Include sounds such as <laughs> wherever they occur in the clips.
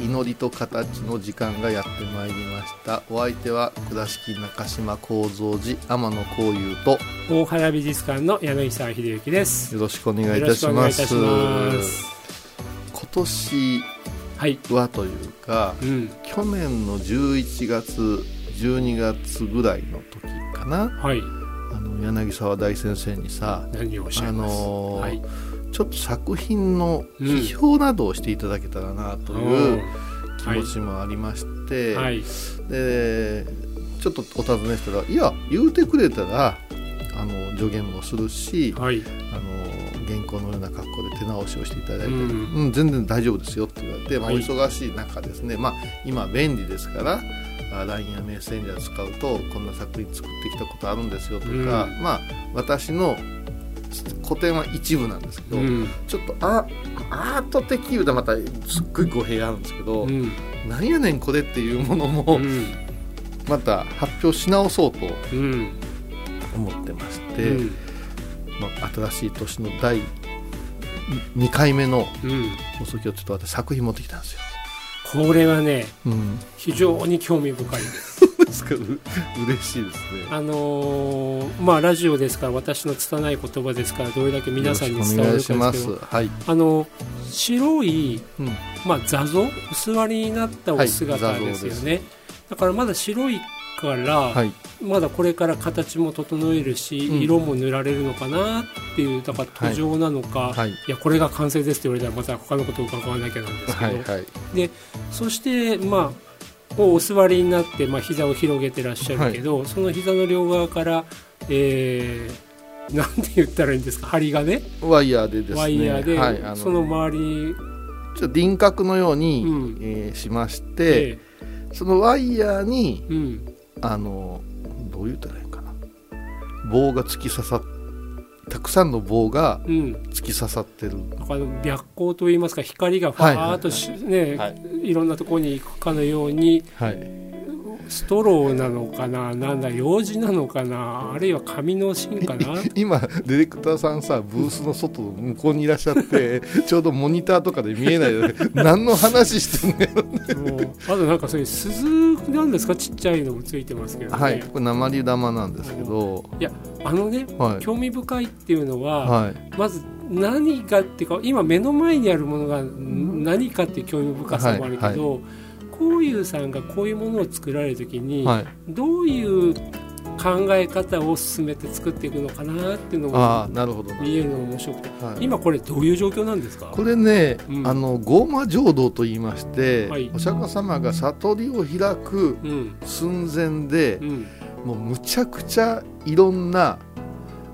祈りと形の時間がやってまいりましたお相手は倉敷中島幸三寺天野幸雄と大原美術館の柳沢秀幸です。よろしくお願いいたします。今年はい。はというかうん。去年の11月12月ぐらいの時かなはい。あの柳沢大先生にさ何をおっしゃあいます？のーはい。ちょっと作品の批評などをしていただけたらなという気持ちもありまして、はい。でちょっとお尋ねしたら「いや言うてくれたらあの助言もするし、はい。あの原稿のような格好で手直しをしていただいて、ううんん全然大丈夫ですよ」って言われて、まあ、はい。お忙しい中ですね、まあ、今便利ですからあ LINE やメッセンジャー使うとこんな作品作ってきたことあるんですよとか、うん。まあ私の古典は一部なんですけど、うん。ちょっとあアート的いうとまたすっごい語弊あるんですけど、うん。なんやねんこれっていうものもうん。また発表し直そうとうん。思ってまして、うん。まあ、新しい年の第2回目のうん。放送今日ちょっと私作品持ってきたんですよ。これはね、うん、非常に興味深いです。ですか？<laughs> 嬉しいですね。あのーまあラジオですから私の拙い言葉ですからどれだけ皆さんに伝わる。かですけど、はい。あの白いうん、まあ、座像お座りになったお姿はいですよね、だからまだ白いから、はい。まだこれから形も整えるし、うん色も塗られるのかなっていうだから途上なのか、い、はい。やこれが完成ですって言われたらまた他のことを伺わなきゃなんですけど、はい。はい。そしてまあこうお座りになって、まあ膝を広げてらっしゃるけど、その膝の両側から、えー、なんて言ったらいいんですか？針金、ワイヤーでですね。ワイヤーで、はい、あのその周り。に、ちょっと輪郭のように、うん。えーしまして、えそのワイヤーにーうん、あのどう言ったらいいのかな？棒が突き刺さったくさんの棒がうん、突き刺さってる。なんかあの白光といいますか光がファーっとし、ね、はい。い、ろんなところに行くかのようにはいストローなのかな？なんだ？用紙なのかな？あるいは紙の芯かな？今ディレクターさんさブースの外の向こうにいらっしゃって <laughs> ちょうどモニターとかで見えないので <laughs> 何の話してんのよもうあとなんかそういう鈴なんですか？ちっちゃいのもついてますけどね、はいこれ鉛玉なんですけど。あのねはい。興味深いっていうのは、はい。まず何かっていうか今目の前にあるものが何かっていう興味深さもあるけど、こういうさんがこういうものを作られる時に、はい。どういう考え方を進めて作っていくのかなっていうのが見えるのが面白くて。はい、今これどういう状況なんですか？これね、うん。あのゴーマ浄土と言いまして、はい。お釈迦様が悟りを開くうん。寸前でう、ん。もうむちゃくちゃいろんな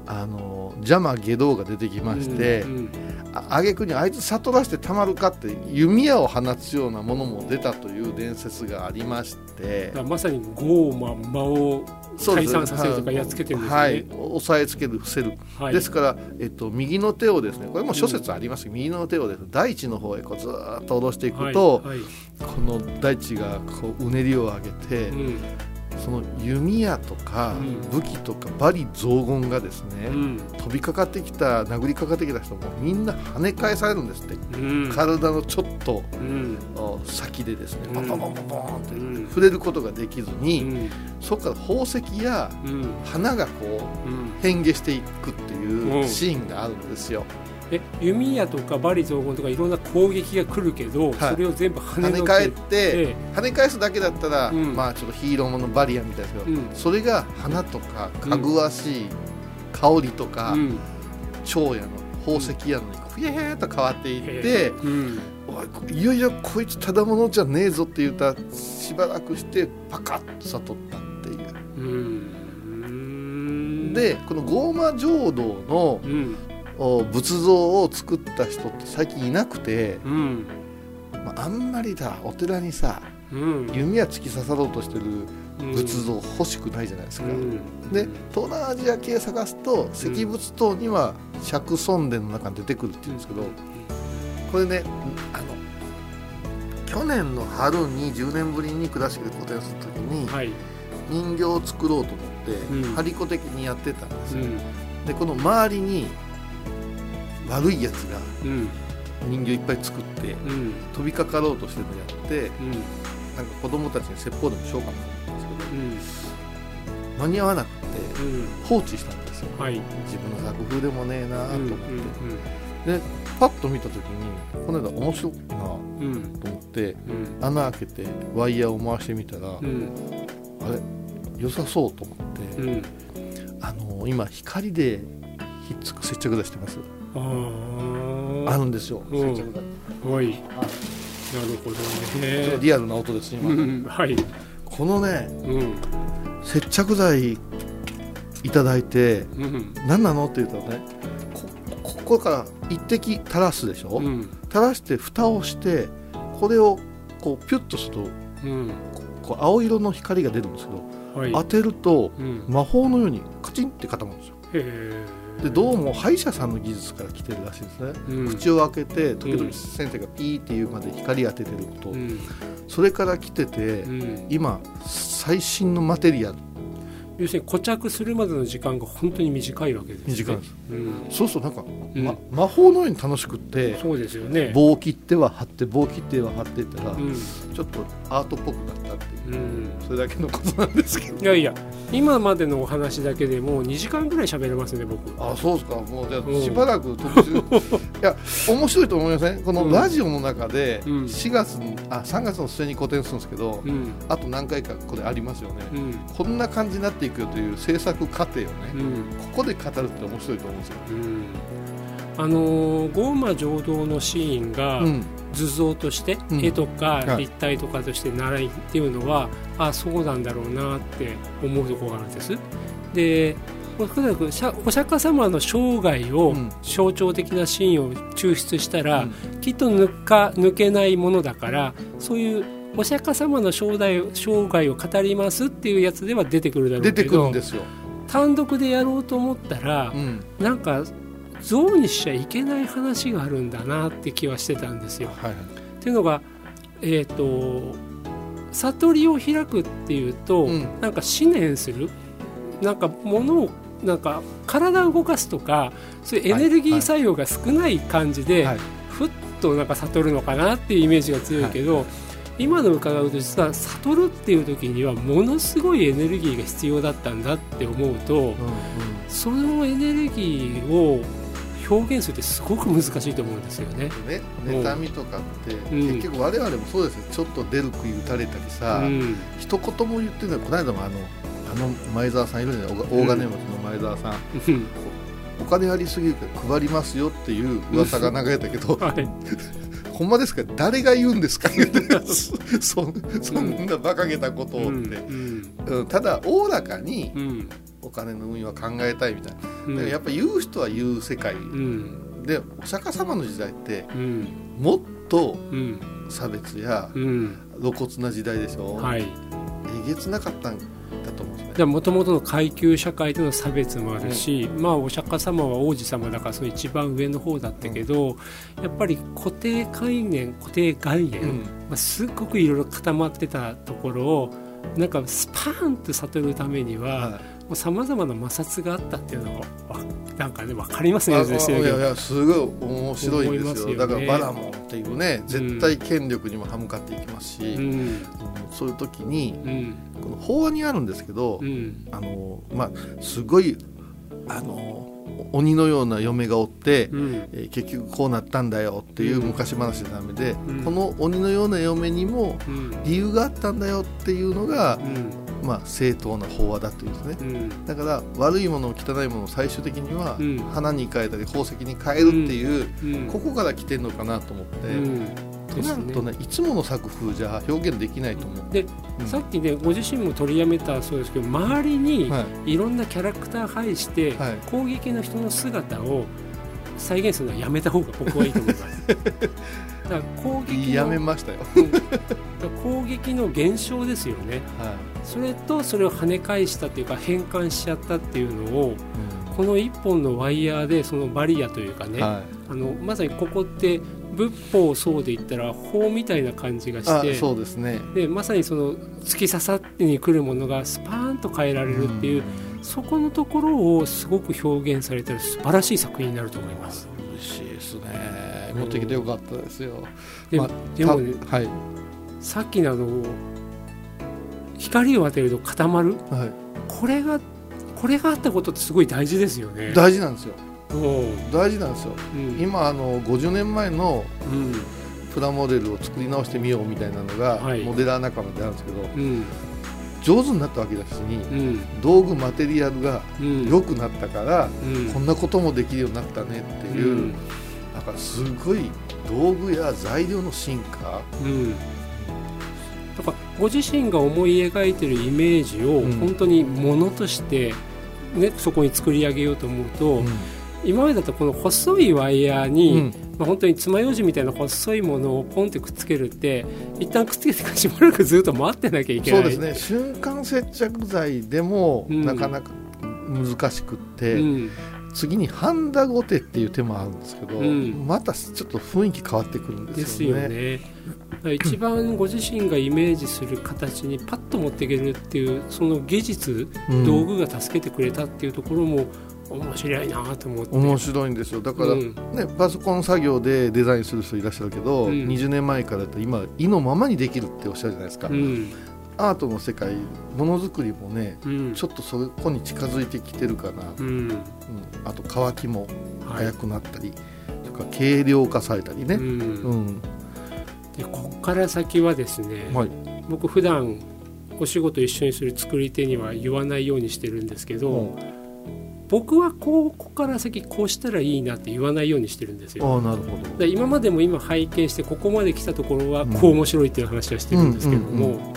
あの邪魔下道が出てきまして、うんうんあ挙句にあいつ悟らしてたまるかって弓矢を放つようなものも出たという伝説がありまして。まさに傲慢魔を退散させるとかやっつけてるんですね。はい、押さえつける伏せる、はい。ですから、えっと、右の手をですねこれも諸説あります。けど、右の手をですね大地の方へこうずーっと下ろしていくと、はい。はい。この大地がこううねりを上げて、うんその弓矢とかうん。武器とか罵詈雑言がですね、うん。飛びかかってきた殴りかかってきた人もみんな跳ね返されるんですって、うん。体のちょっと先でですねうん。ポンポンってうん。触れることができずうに、ん。そこから宝石やうん。花がこううん。変化していくってうん。いうシーンがあるんですよ。え弓矢とか罵詈雑言とかいろんな攻撃が来るけど、はい。それを全部跳ね跳ね返って、ええ。跳ね返すだけだったら、うん。まあちょっとヒーローものバリアみたいですけど、うん。それが花とかかぐわしい香りとか、うん。蝶やの宝石やのにふやーっと変わっていって、いいよいよこいつただものじゃねえぞって言ったらしばらくしてパカッと悟ったっていう。うん。でこのゴーマ浄土の仏像を作った人って最近いなくて、うん。まあ、あんまりだお寺にさうん。弓矢突き刺さろうとしてるうん。仏像欲しくないじゃないですか。うん。で東南アジア系探すと石仏塔には釈尊殿の中に出てくるっていうんですけどこれねあの去年の春に10年ぶりに倉敷で個展する時にはい。人形を作ろうと思ってうん。張り子的にやってたんですよ。うん。でこの周りに悪いやつがうん。人形いっぱい作ってうん。飛びかかろうとしてるのやってうん。なんか子供たちに説法でもしようかなと思ったんですけうん。ど間に合わなくてうん。放置したんですよ。はい。自分の作風でもねえなとうん思って、でパッと見た時にこの間面白いなと思ってうん。穴開けてワイヤーを回してみたら、うん。あれ良さそうと思って、うん。あの今光でひっつく接着剤してますあるんですよ。うん。接着剤。はい。なるほどね。リアルな音です今、うん。はい。このねうん。接着剤いただいてうん。何なのって言ったらねこここから一滴垂らすでしょ、うん。垂らして蓋をしてこれをこうピュッとするとうん。こう青色の光が出るんですけど、はい。当てるとうん。魔法のようにカチンって固まるんですよでどうも歯医者さんの技術から来てるらしいですね、うん。口を開けて時々うん。先生がピーっていうまで光当ててること、うん。それから来てて、うん。今最新のマテリアル要するに固着するまでの時間が本当に短いわけですね。短いです。うん。そうするとなんか、うん。ま魔法のように楽しくってそうですよね。棒を切っては貼って棒を切っては貼ってったら、うん。ちょっとアートっぽくなったっていう。うん。それだけのことなんですけど。いやいや今までのお話だけでもう2時間ぐらい喋れますね僕。あそうですか。もうじゃうん。あしばらく特集 <laughs> いや面白いと思いません？このうん。ラジオの中でうん。4月にあ3月の末に個展するんですけど、うん。あと何回かこれありますよね、うん。こんな感じになっていくよという制作過程をね、うん。ここで語るって面白いと思うんですよ、うん。あのーゴーマ浄土のシーンがうん。図像として、うん。絵とかはい。立体とかとして習いっていうのは、あそうなんだろうなって思うところがあるんです。でお釈迦様の生涯をうん。象徴的なシーンを抽出したら、うん。きっと抜か抜けないものだからそういうお釈迦様の生涯生涯を語りますっていうやつでは出てくるだろうけ出どてくるんですよ、単独でやろうと思ったら、うん。なんか像にしちゃいけない話があるんだなって気はしてたんですよ。はいはい。っていうのが、えー、と悟りを開くっていうと、うん。なんか思念する。なんか物をなんか体を動かすとかそういうエネルギー作用が少ない感じで、はい。ふっとなんか悟るのかなっていうイメージが強いけど、今の伺うと実は悟るっていう時にはものすごいエネルギーが必要だったんだって思うと、うんうん。そのエネルギーを表現するってすごく難しいと思うんですよね。ね、妬みとかって、うん。結局我々もそうですよ。ちょっと出る杭打たれたりさ、うん。一言も言ってない。この間もあのあの前澤さんいるじゃない大大金持ちの前澤さん、うん。お金ありすぎるから配りますよっていう噂が流れたけど、はい <laughs> ほんまですか？誰が言うんですか？言ってそそんな馬鹿げたことをって、うんうん。ただおおらかにうん。お金の運用は考えたいみたいな、うん。だからやっぱ言う人は言う世界、うん。でお釈迦様の時代ってうん。もっとうん。差別やうん。露骨な時代でしょ、はい。えげつなかったんもともとの階級社会での差別もあるし、まあお釈迦様は王子様だからその一番上の方だったけど、やっぱり固定概念固定概念、うん。まあ、すっごくいろいろ固まってたところをなんかスパーンと悟るためには、さまざまな摩擦があったっていうのがわなんかね分かりますねいやいやすごい面白いんですよ。ね。だからバラモンっていうね絶対権力にも歯向かっていきますし、うん。うんそういう時にうん。この法案にあるんですけど、うん。あのまあすごいあの鬼のような嫁がおって、うん。えー結局こうなったんだよっていう昔話でダメで、うん。この鬼のような嫁にもうん。理由があったんだよっていうのがうんまあ、正当な法話だというですね。うん。だから悪いもの汚いものを最終的にはうん。花に変えたり宝石に変えるっていう、うん。ここから来てるのかなと思って、うん。となるとねいつもの作風じゃ表現できないと思う。でうん。さっきねご自身も取りやめたそうですけど周りにはい。いろんなキャラクター配して、はい。攻撃の人の姿を再現するのはやめた方が僕はいいと思います。<laughs> だから攻撃のやめましたよ、攻撃の現象ですよね。はそれとそれを跳ね返したっていうか変換しちゃったっていうのをいこの一本のワイヤーでそのバリアというかね、はあのまさにここって仏法そうで言ったら法みたいな感じがしてそうですね。でまさにその突き刺さってに来るものがスパーンと変えられるっていう、そこのところをすごく表現されたら素晴らしい作品になると思います。持ってきてよかったですよ、で,、まあでもねたはい。さっきのあの光を当てると固まる。はい。これがこれがあったことってすごい大事ですよね。大事なんですよ。う。ん大事なんですよ。うん。今あの50年前のうん。プラモデルを作り直してみようみたいなのが、はい。モデラー仲間であるんですけどうん。上手になったわけだしに、うん。道具マテリアルがうん。良くなったから、うん。こんなこともできるようになったねっていう、うんなんかすごい道具や材料の進化、うん。だからご自身が思い描いてるイメージをうん。本当にものとして、ね、そこに作り上げようと思うと、今までだとこの細いワイヤーに、うん。まあ、本当に爪楊枝みたいな細いものをポンってくっつけるって一旦くっつけてからしばらくずっと待ってなきゃいけない。そうですね。瞬間接着剤でもうん。なかなか難しくって、うん次にハンダゴテっていう手もあるんですけど、うん。またちょっと雰囲気変わってくるんでですすよね。よね。だから一番ご自身がイメージする形にパッと持っていけるっていうその技術、うん。道具が助けてくれたっていうところも面白いなと思って。面白いんですよ。だから、うん。ね、パソコン作業でデザインする人いらっしゃるけど、うん。20年前からだと今意のままにできるっておっしゃるじゃないですか、うんアートの世界ものづくりもねうん。ちょっとそこに近づいてきてるかな、うん。うん。あと乾きもはい。早くなったり、とか軽量化されたりね、うん。うん。でここから先はですね、はい。僕普段お仕事一緒にする作り手には言わないようにしてるんですけど、僕はこうここから先こうしたらいいなって言わないようにしてるんですよ。ああなるほど。で今までも今拝見してここまで来たところはこう面白いっていう話はしてるんですけども、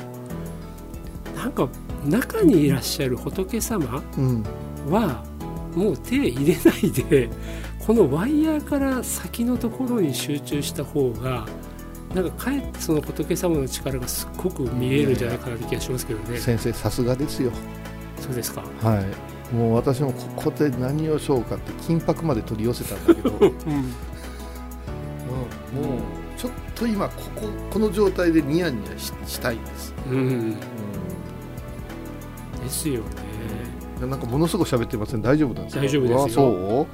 なんか中にいらっしゃる仏様うんはもう手入れないでこのワイヤーから先のところに集中した方がなんかかえってその仏様の力がすっごく見えるんじゃないかなって気がしますけどね。先生さすがですよそうですか。はいもう私もここで何をしようかって金箔まで取り寄せたんだけども <laughs> ううん。もうちょっと今こここの状態でニヤニヤししたいんです、うん。ですよね。うん、なんかものすごく喋ってません？大丈夫なんですか？大丈夫ですそう？うん。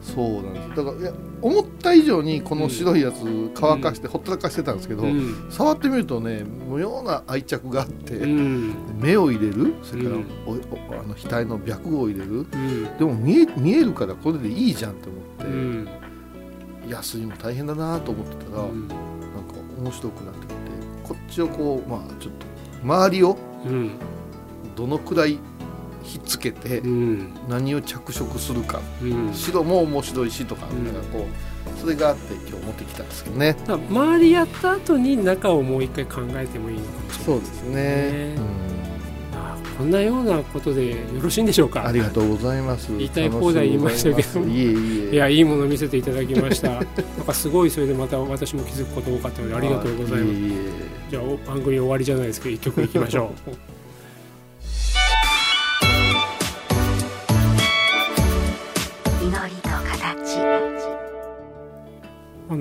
そうなんですだからいや思った以上にこの白いやつ乾かしてほったらかしてたんですけど、うん。触ってみるとね妙な愛着があって、うん。目を入れるそれからうんおおあの額の白を入れるうん。でも見え見えるからこれでいいじゃんと思って、うん。安いも大変だなと思ってたら、うん。なんか面白くなってきてこっちをこうまあちょっと周りをうん。どのくらいひっつけてうん。何を着色するか。うん。白も面白いしとか,、うん。なんかこうそれがあって今日持ってきたんですけどね。周りやった後に中をもう一回考えてもいいのかもしれないそうですね、あこんなようなことでよろしいんでしょうか。うんありがとうございます。言いたい放題言いましたけど。いやいいものを見せていただきました。なんかすごいそれでまた私も気づくこと多かったのでありがとうございます。じゃあお番組終わりじゃないですけど一曲いきましょう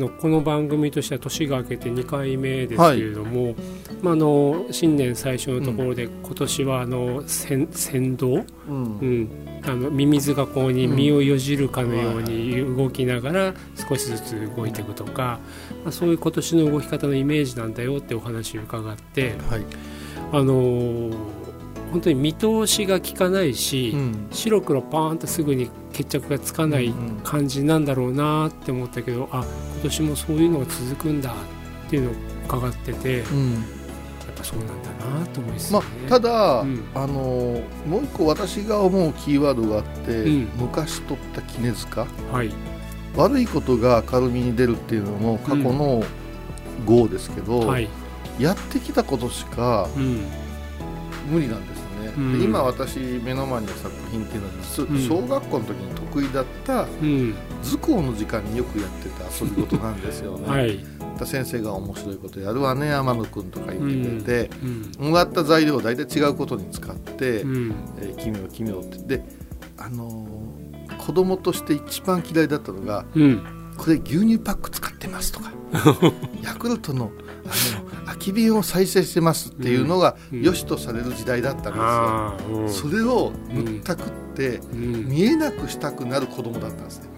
のこの番組としては年が明けて2回目ですけれども、まあ、あの新年最初のところで、今年はあの先先導、うん。うん、あのミミズがこうに身をよじるかのように動きながら少しずつ動いていくとか、まあ、そういう今年の動き方のイメージなんだよってお話を伺って、はい、あのー本当に見通しが効かないし、うん。白黒パーンとすぐに決着がつかないうんうん感じなんだろうなって思ったけどあ今年もそういうのが続くんだっていうのを伺っててうん。やっぱそうなんだなと思いますね、あ、ただ、うん。あのもう一個私が思うキーワードがあって、うん。昔取った絹塚。はい。悪いことが明るみに出るっていうのも過去の業ですけど、はい。やってきたことしかうん。無理なんですで今私目の前にある作品っていうのは小学校の時に得意だったうん。図工の時間によくやってた遊び事なんですよね、<laughs> はい。先生が面白いことやるわね天野くんとか言ってくれて、うん。もらった材料を大体違うことに使って、うん。えー奇妙奇妙って。であのー子供として一番嫌いだったのがうん。これ牛乳パック使ってますとか。<laughs> ヤクルトのあの空き瓶を再生してますっていうのがうん。良しとされる時代だったんですよ、あーうん。それを塗ったくってうん。見えなくしたくなる子供だったんですね。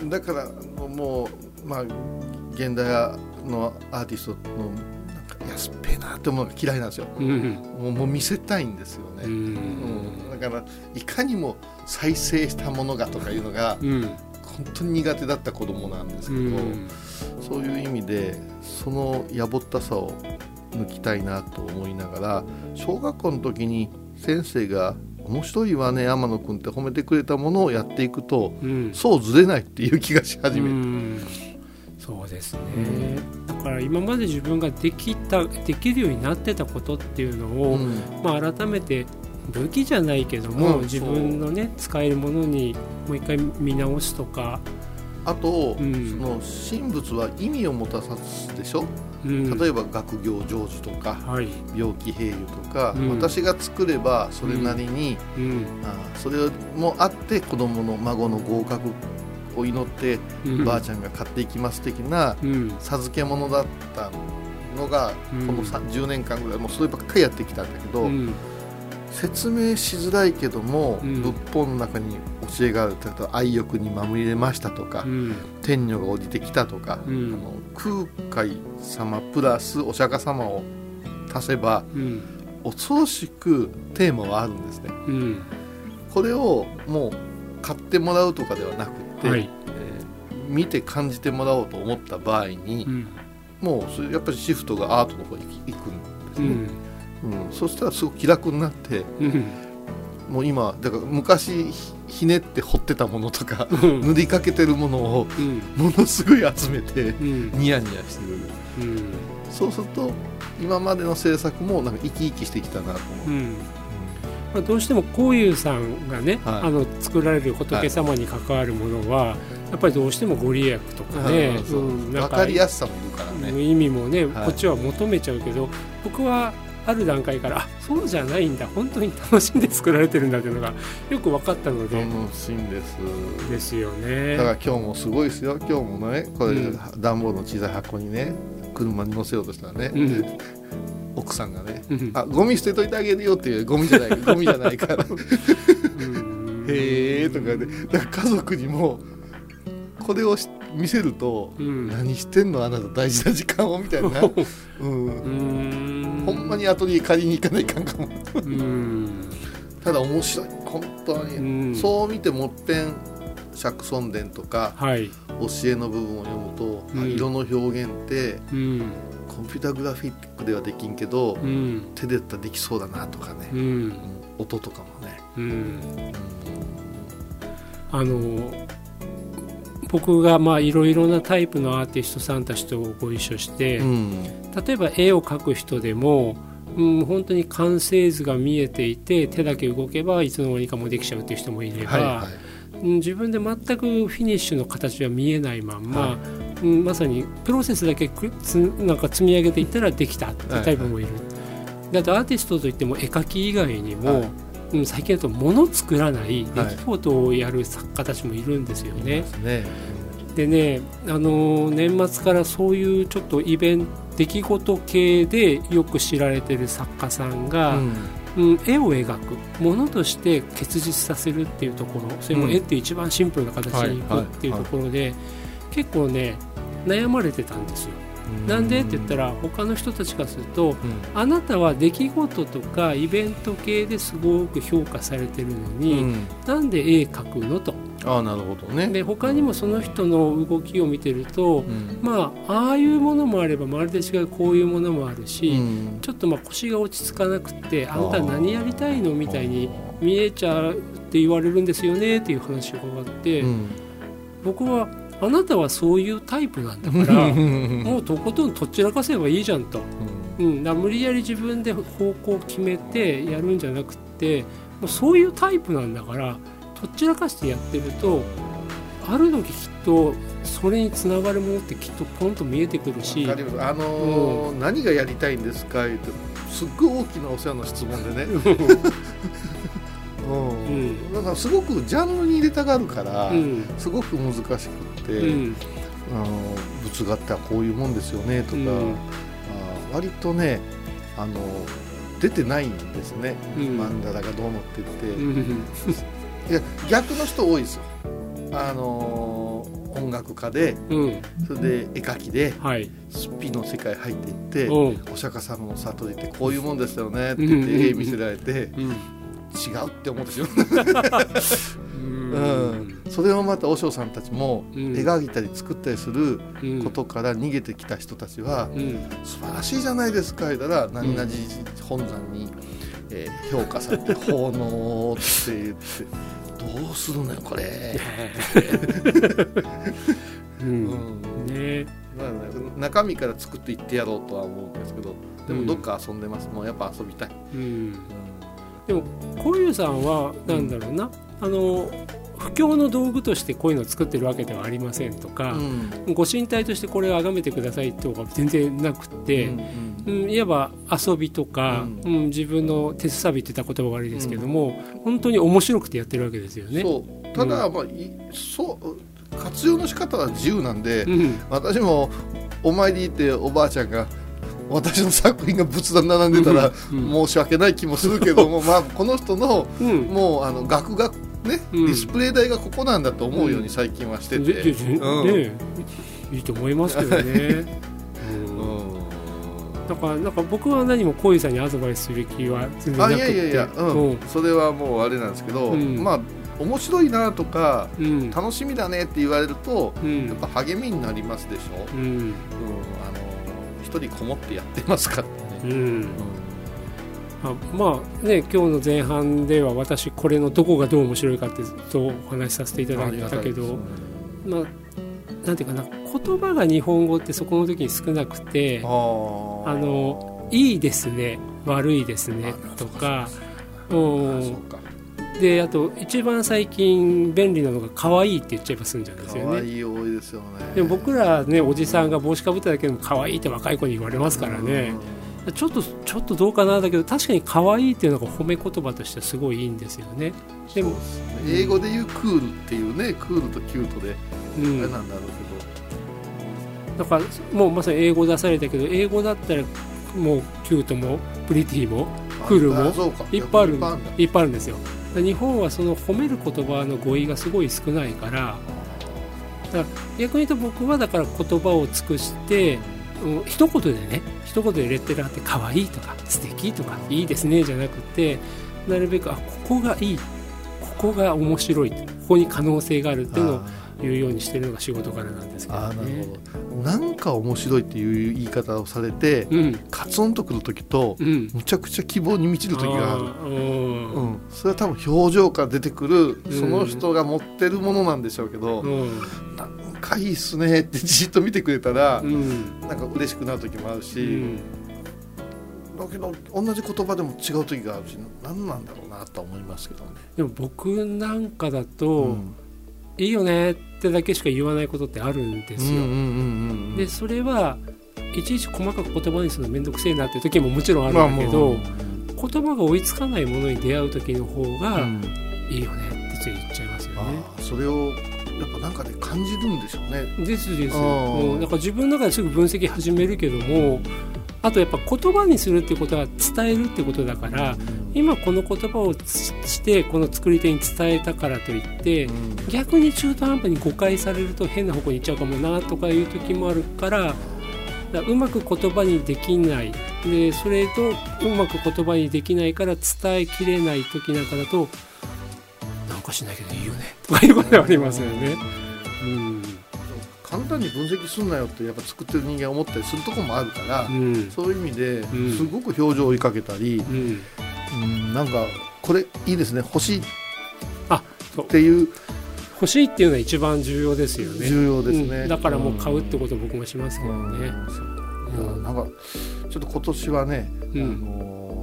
うん。だからもうまあ現代のアーティストのなんか安っぺえなって思うのが嫌いなんですよ。うん。もうもう見せたいんですよね、ううんん。だからいかにも再生したものがとかいうのがうん。本当に苦手だった子供なんですけど、うん。そういう意味でそのやぼったさを抜きたいなと思いながら小学校の時に先生が「面白いわね天野くん」って褒めてくれたものをやっていくとうん。そうずれないっていう気がし始めて、うん。そうですね、だから今まで自分ができたできるようになってたことっていうのを、うん。まあ、改めて武器じゃないけども、うん。自分のね使えるものにもう一回見直すとか、あと、うん。その神仏は意味を持たさすでしょ？うん、例えば学業成就とかはい、病気平癒とか、うん。私が作ればそれなりに、うん。あそれもあって子供の孫の合格を祈って、うん、ばあちゃんが買っていきます的なうん。授け物だったのが、うん。このさ10年間ぐらいもうそればっかりやってきたんだけど、うん説明しづらいけども、うん。仏法の中に教えがある。例えば愛欲にまみれましたとか、うん。天女が降りてきたとか、うん。あの空海様プラスお釈迦様を足せばうん。恐ろしくテーマはあるんですね。うん。これをもう買ってもらうとかではなくって、はい。えー見て感じてもらおうと思った場合にう、ん。もうやっぱりシフトがアートの方に行くんですね、うん。うんそしたらすごく気楽になってうん。もう今だから昔ひひねって彫ってたものとかうん。塗りかけてるものをうん。ものすごい集めてうん。ニヤニヤしてる。うん。そうすると今までの制作もなんか生き生きしてきたなと。思う、うん。まあ、どうしてもこういうさんがね、はい。あの作られる仏様に関わるものは、やっぱりどうしてもご利益とかね、そう。うん分かりやすさもいるからね、意味もね、はい。こっちは求めちゃうけど僕はある段階からあそうじゃないんだ。本当に楽しんで作られてるんだっていうのがよく分かったので、楽しいんです。ですよね。だから今日もすごいですよ。今日もねこれ、うん。段ボールの小さい箱にね車に乗せようとしたらね、うん。奥さんがねうん。あゴミ捨てといてあげるよっていうゴミじゃないゴミじゃないから。<laughs> うん。へえとかでだから家族にもこれをし見せると、うん。何してんのあなた大事な時間をみたいな、<laughs> うん。うん。ほんまにアトリエ借りに行かないかんかも。うん。ただ面白い。本当に、うん。そう見てもっぺん釈尊伝とかはい、教えの部分を読むと、あうん。色の表現ってうん。コンピュータグラフィックではできんけど、うん。手でやったらできそうだなとかね、音とかもね、うん。あの僕がまあいろいろなタイプのアーティストさんたちとご一緒して、うん。例えば絵を描く人でも、うん、本当に完成図が見えていて手だけ動けばいつの間にかもうできちゃうっていう人もいれば、はいはい。うん自分で全くフィニッシュの形は見えないまんま、はうん、まさにプロセスだけくつなんか積み上げていったらできたっていうタイプもいる。であとアーティストといっても絵描き以外にも、はいうん、最近だと物作らない出はい。来事をやる作家たちもいるんですよね。ですね。でね、あのー年末からそういうちょっとイベント出来事系でよく知られてる作家さんが、うん。うん、絵を描くものとして結実させるっていうところそれもうん絵って一番シンプルな形にいくはい。っていうところで、結構ね悩まれてたんですよ。なんで？って言ったら他の人たちからするとうん。あなたは出来事とかイベント系ですごく評価されてるのに、うん。なんで絵描くのと。ああなるほどね。で他にもその人の動きを見てると、うん。まあああいうものもあればまるで違うこういうものもあるし、うん。ちょっとまあ腰が落ち着かなくてあんた何やりたいの？みたいに見えちゃうって言われるんですよねっていう話があって、うん。僕はあなたはそういうタイプなんだからもうとことんとっちらかせばいいじゃんと、うん、だから無理やり自分で方向を決めてやるんじゃなくってもうそういうタイプなんだからとっちらかしてやってるとある時きっとそれにつながるものってきっとポンと見えてくるし。あのー何がやりたいんですか？言ってすっごい大きなお世話の質問でね、<laughs> うん。うんだからすごくジャンルに入れたがるから、うん。すごく難しくって、うん。あの仏画ってこういうもんですよねとか、うん。あ割とねあの出てないんですね、うん。マンダラがどうのって言って、うん。いや逆の人多いですよ。あの音楽家でうん。それで絵描きではい。スピの世界入っていって、うん。お釈迦様の悟りってこういうもんですよねって言って絵見せられて、うん違うって思うんですよ、ううん、それをまた和尚さんたちもうん。描いたり作ったりするうん。ことから逃げてきた人たちはうん。素晴らしいじゃないですか言ったら。何々本山に、えー評価されて奉納って言ってどうするのよこれ、<laughs> 中身から作っていってやろうとは思うんですけどでもどっか遊んでます、もうやっぱ遊びたい、うんこういうさんはなんだろうな、あの布教の道具としてこういうのを作ってるわけではありませんとか、うん。ご神体としてこれを崇めてくださいとか全然なくて、うんいわば遊びとか、ううん自分の手すさびって言った言葉が悪いですけども、本当に面白くてやってるわけですよね。そう。ただ、まあいそう活用の仕方は自由なんで、うん。私もお参り行っておばあちゃんが私の作品が仏壇並んでたらうん。申し訳ない気もするけども、<laughs> まあこの人のうん。もうあの額がね、うん。ディスプレイ台がここなんだと思うように最近はしてて、ねいいと思いますけどね。<laughs> だからなんか僕は何も小井さんにアドバイスする気は全然なくて。あいやいやいや、うん。うん。それはもうあれなんですけど、うん。まあ面白いなとかうん。楽しみだねって言われると、うん。やっぱ励みになりますでしょ、うん。うん、あの一人こもってやってますからね、うん。あまあね今日の前半では私これのどこがどう面白いかってずっとお話しさせていただいたけどまあなんていうかな言葉が日本語ってそこの時に少なくてあのいいですね悪いですねとかうあんであと一番最近便利なのが可愛いって言っちゃえば済んじゃうんですよね。可愛い多いですよね。でも僕らねおじさんが帽子かぶっただけでも可愛いって若い子に言われますからね。ちょっとちょっとどうかなだけど確かに可愛いっていうのが褒め言葉としてはすごいいいんですよね。でも英語で言うクールっていうねクールとキュートで、うん。あれなんだろうだからもうまさに英語出されたけど英語だったらもうキュートもプリティもけどクールもあそうか。いっぱいあるいっぱいあるんですよ日本はその褒める言葉の語彙がすごい少ないからだから逆に言うと僕はだから言葉を尽くして、うん、一言でね一言でレッテル貼って可愛いとか素敵とかいいですねじゃなくてなるべくあここがいいここが面白いここに可能性があるっていうのを言うようにしてるのが仕事からなんですけどね。ほど。なんか面白いっていう言い方をされて、うん。カツンとくる時と、うん。むちゃくちゃ希望に満ちる時がある。ーうん。うん、それは多分表情から出てくるうん。その人が持ってるものなんでしょうけど、うん。なんかいいっすねって <laughs> じっと見てくれたら、うん。なんか嬉しくなる時もあるうし、ん。だけど同じ言葉でも違う時があるし何なんだろうなとは思いますけどね。でも僕なんかだと、うん。いいよねってだけしか言わないことってあるんですよ。でそれはいちいち細かく言葉にするの面倒くせえなっていう時ももちろんあるまあんだけど、言葉が追いつかないものに出会う時の方がうんいいよねってつい言っちゃいますよね。それをやっぱなんかで感じるんでしょうね。ですです。あーうんだから自分の中ですぐ分析始めるけどもあとやっぱ言葉にするってことは伝えるってことだから今この言葉をつしてこの作り手に伝えたからといってうん。逆に中途半端に誤解されると変な方向に行っちゃうかもなとかいう時もあるからだうまく言葉にできない。でそれとうまく言葉にできないから伝えきれない時なんかだとなんかかしないけどいいよね。とかいうことがありますよね。うん。簡単に分析すんなよってやっぱ作ってる人間は思ったりするところもあるから、うん。そういう意味でん。すごく表情を追いかけたり、うんうんなんかこれいいですね。欲しい。っていう。欲しいっていうのは一番重要ですよね。重要ですね、うん。だからもう買うってこと僕もしますけどうん。ういやなんかちょっと今年はね、うん。あのー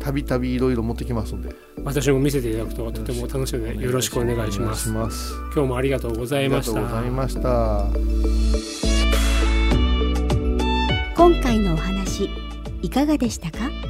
たびたびいろいろ持ってきますんで。私も見せていただくととても楽しみでよろしくお願いします。今日もありがとうござありがとういました。ございました。今回のお話いかがでしたか？